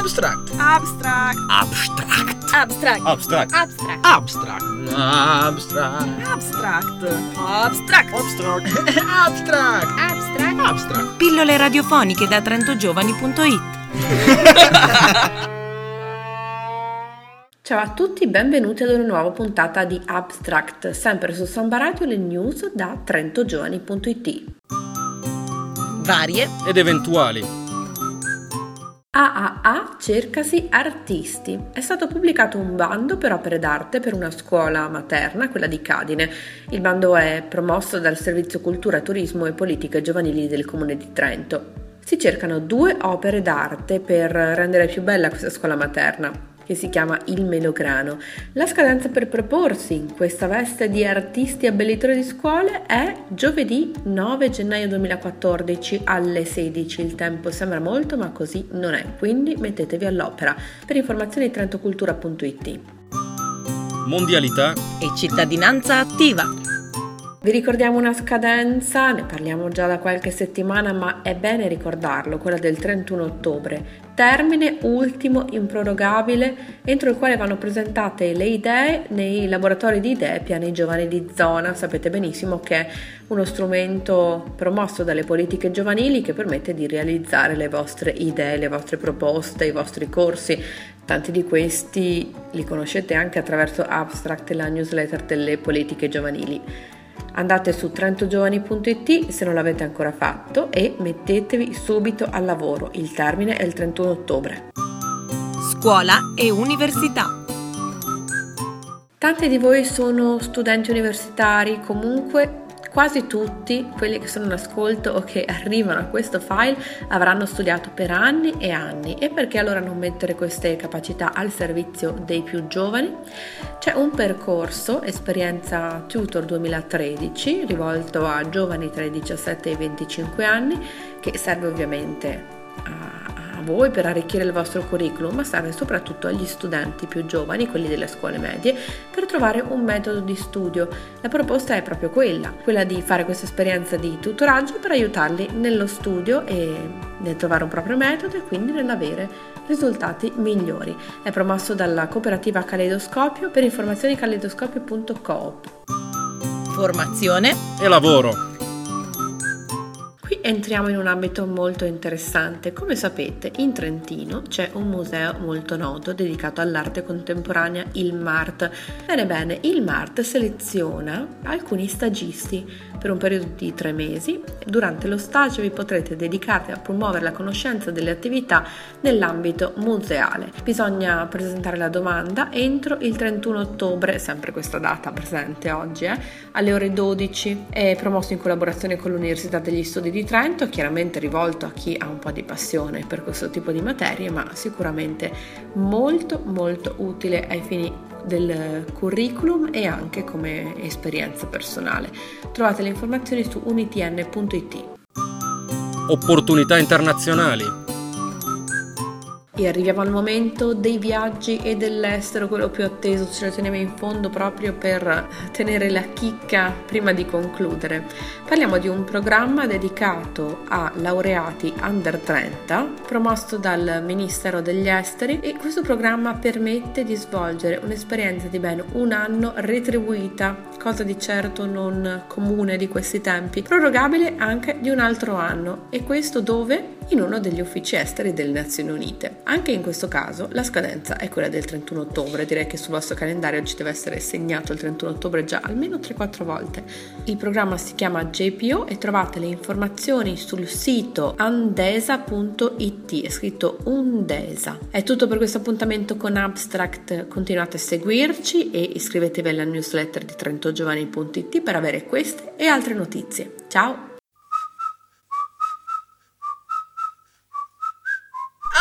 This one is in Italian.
Abstract. Abstract. Abstract. Abstract. Abstract. Abstract. Abstract. Abstract. Abstract. Abstract. Abstract. Abstract. Abstract. Abstract. Pillole radiofoniche da trentogiovani.it Ciao a tutti, benvenuti ad una nuova puntata di Abstract, sempre su Samba Radio le news da trentogiovani.it. Varie Ed eventuali. AAA cercasi artisti. È stato pubblicato un bando per opere d'arte per una scuola materna, quella di Cadine. Il bando è promosso dal Servizio Cultura, Turismo e Politiche Giovanili del Comune di Trento. Si cercano due opere d'arte per rendere più bella questa scuola materna che si chiama Il Melograno. La scadenza per proporsi in questa veste di artisti abbellitori di scuole è giovedì 9 gennaio 2014 alle 16. Il tempo sembra molto, ma così non è, quindi mettetevi all'opera. Per informazioni trentocultura.it. Mondialità. e cittadinanza attiva. Vi ricordiamo una scadenza, ne parliamo già da qualche settimana, ma è bene ricordarlo, quella del 31 ottobre. Termine ultimo improrogabile entro il quale vanno presentate le idee nei laboratori di idee piani giovani di zona. Sapete benissimo che è uno strumento promosso dalle politiche giovanili che permette di realizzare le vostre idee, le vostre proposte, i vostri corsi. Tanti di questi li conoscete anche attraverso Abstract, la newsletter delle politiche giovanili. Andate su trentogiovani.it se non l'avete ancora fatto e mettetevi subito al lavoro. Il termine è il 31 ottobre. Scuola e università. Tanti di voi sono studenti universitari, comunque quasi tutti quelli che sono in ascolto o che arrivano a questo file avranno studiato per anni e anni e perché allora non mettere queste capacità al servizio dei più giovani? C'è un percorso, esperienza Tutor 2013, rivolto a giovani tra i 17 e i 25 anni, che serve ovviamente a a voi per arricchire il vostro curriculum, ma serve soprattutto agli studenti più giovani, quelli delle scuole medie, per trovare un metodo di studio. La proposta è proprio quella, quella di fare questa esperienza di tutoraggio per aiutarli nello studio e nel trovare un proprio metodo e quindi nell'avere risultati migliori. È promosso dalla cooperativa Caleidoscopio per informazioni caleidoscopio.coop. Formazione E lavoro. Entriamo in un ambito molto interessante. Come sapete, in Trentino c'è un museo molto noto dedicato all'arte contemporanea, il MART. Bene bene, il MART seleziona alcuni stagisti per un periodo di tre mesi. Durante lo stage vi potrete dedicarvi a promuovere la conoscenza delle attività nell'ambito museale. Bisogna presentare la domanda entro il 31 ottobre, sempre questa data presente oggi, eh, alle ore 12. È promosso in collaborazione con l'Università degli Studi di Trento, chiaramente rivolto a chi ha un po' di passione per questo tipo di materie, ma sicuramente molto molto utile ai fini del curriculum e anche come esperienza personale. Trovate le informazioni su unitn.it. Opportunità internazionali. E arriviamo al momento dei viaggi e dell'estero, quello più atteso, ce lo teniamo in fondo proprio per tenere la chicca prima di concludere. Parliamo di un programma dedicato a laureati under 30, promosso dal Ministero degli Esteri e questo programma permette di svolgere un'esperienza di ben un anno retribuita, cosa di certo non comune di questi tempi, prorogabile anche di un altro anno e questo dove? In uno degli uffici esteri delle Nazioni Unite. Anche in questo caso la scadenza è quella del 31 ottobre, direi che sul vostro calendario ci deve essere segnato il 31 ottobre già almeno 3-4 volte. Il programma si chiama JPO e trovate le informazioni sul sito andesa.it, è scritto Undesa. È tutto per questo appuntamento con Abstract, continuate a seguirci e iscrivetevi alla newsletter di trentogiovani.it per avere queste e altre notizie. Ciao!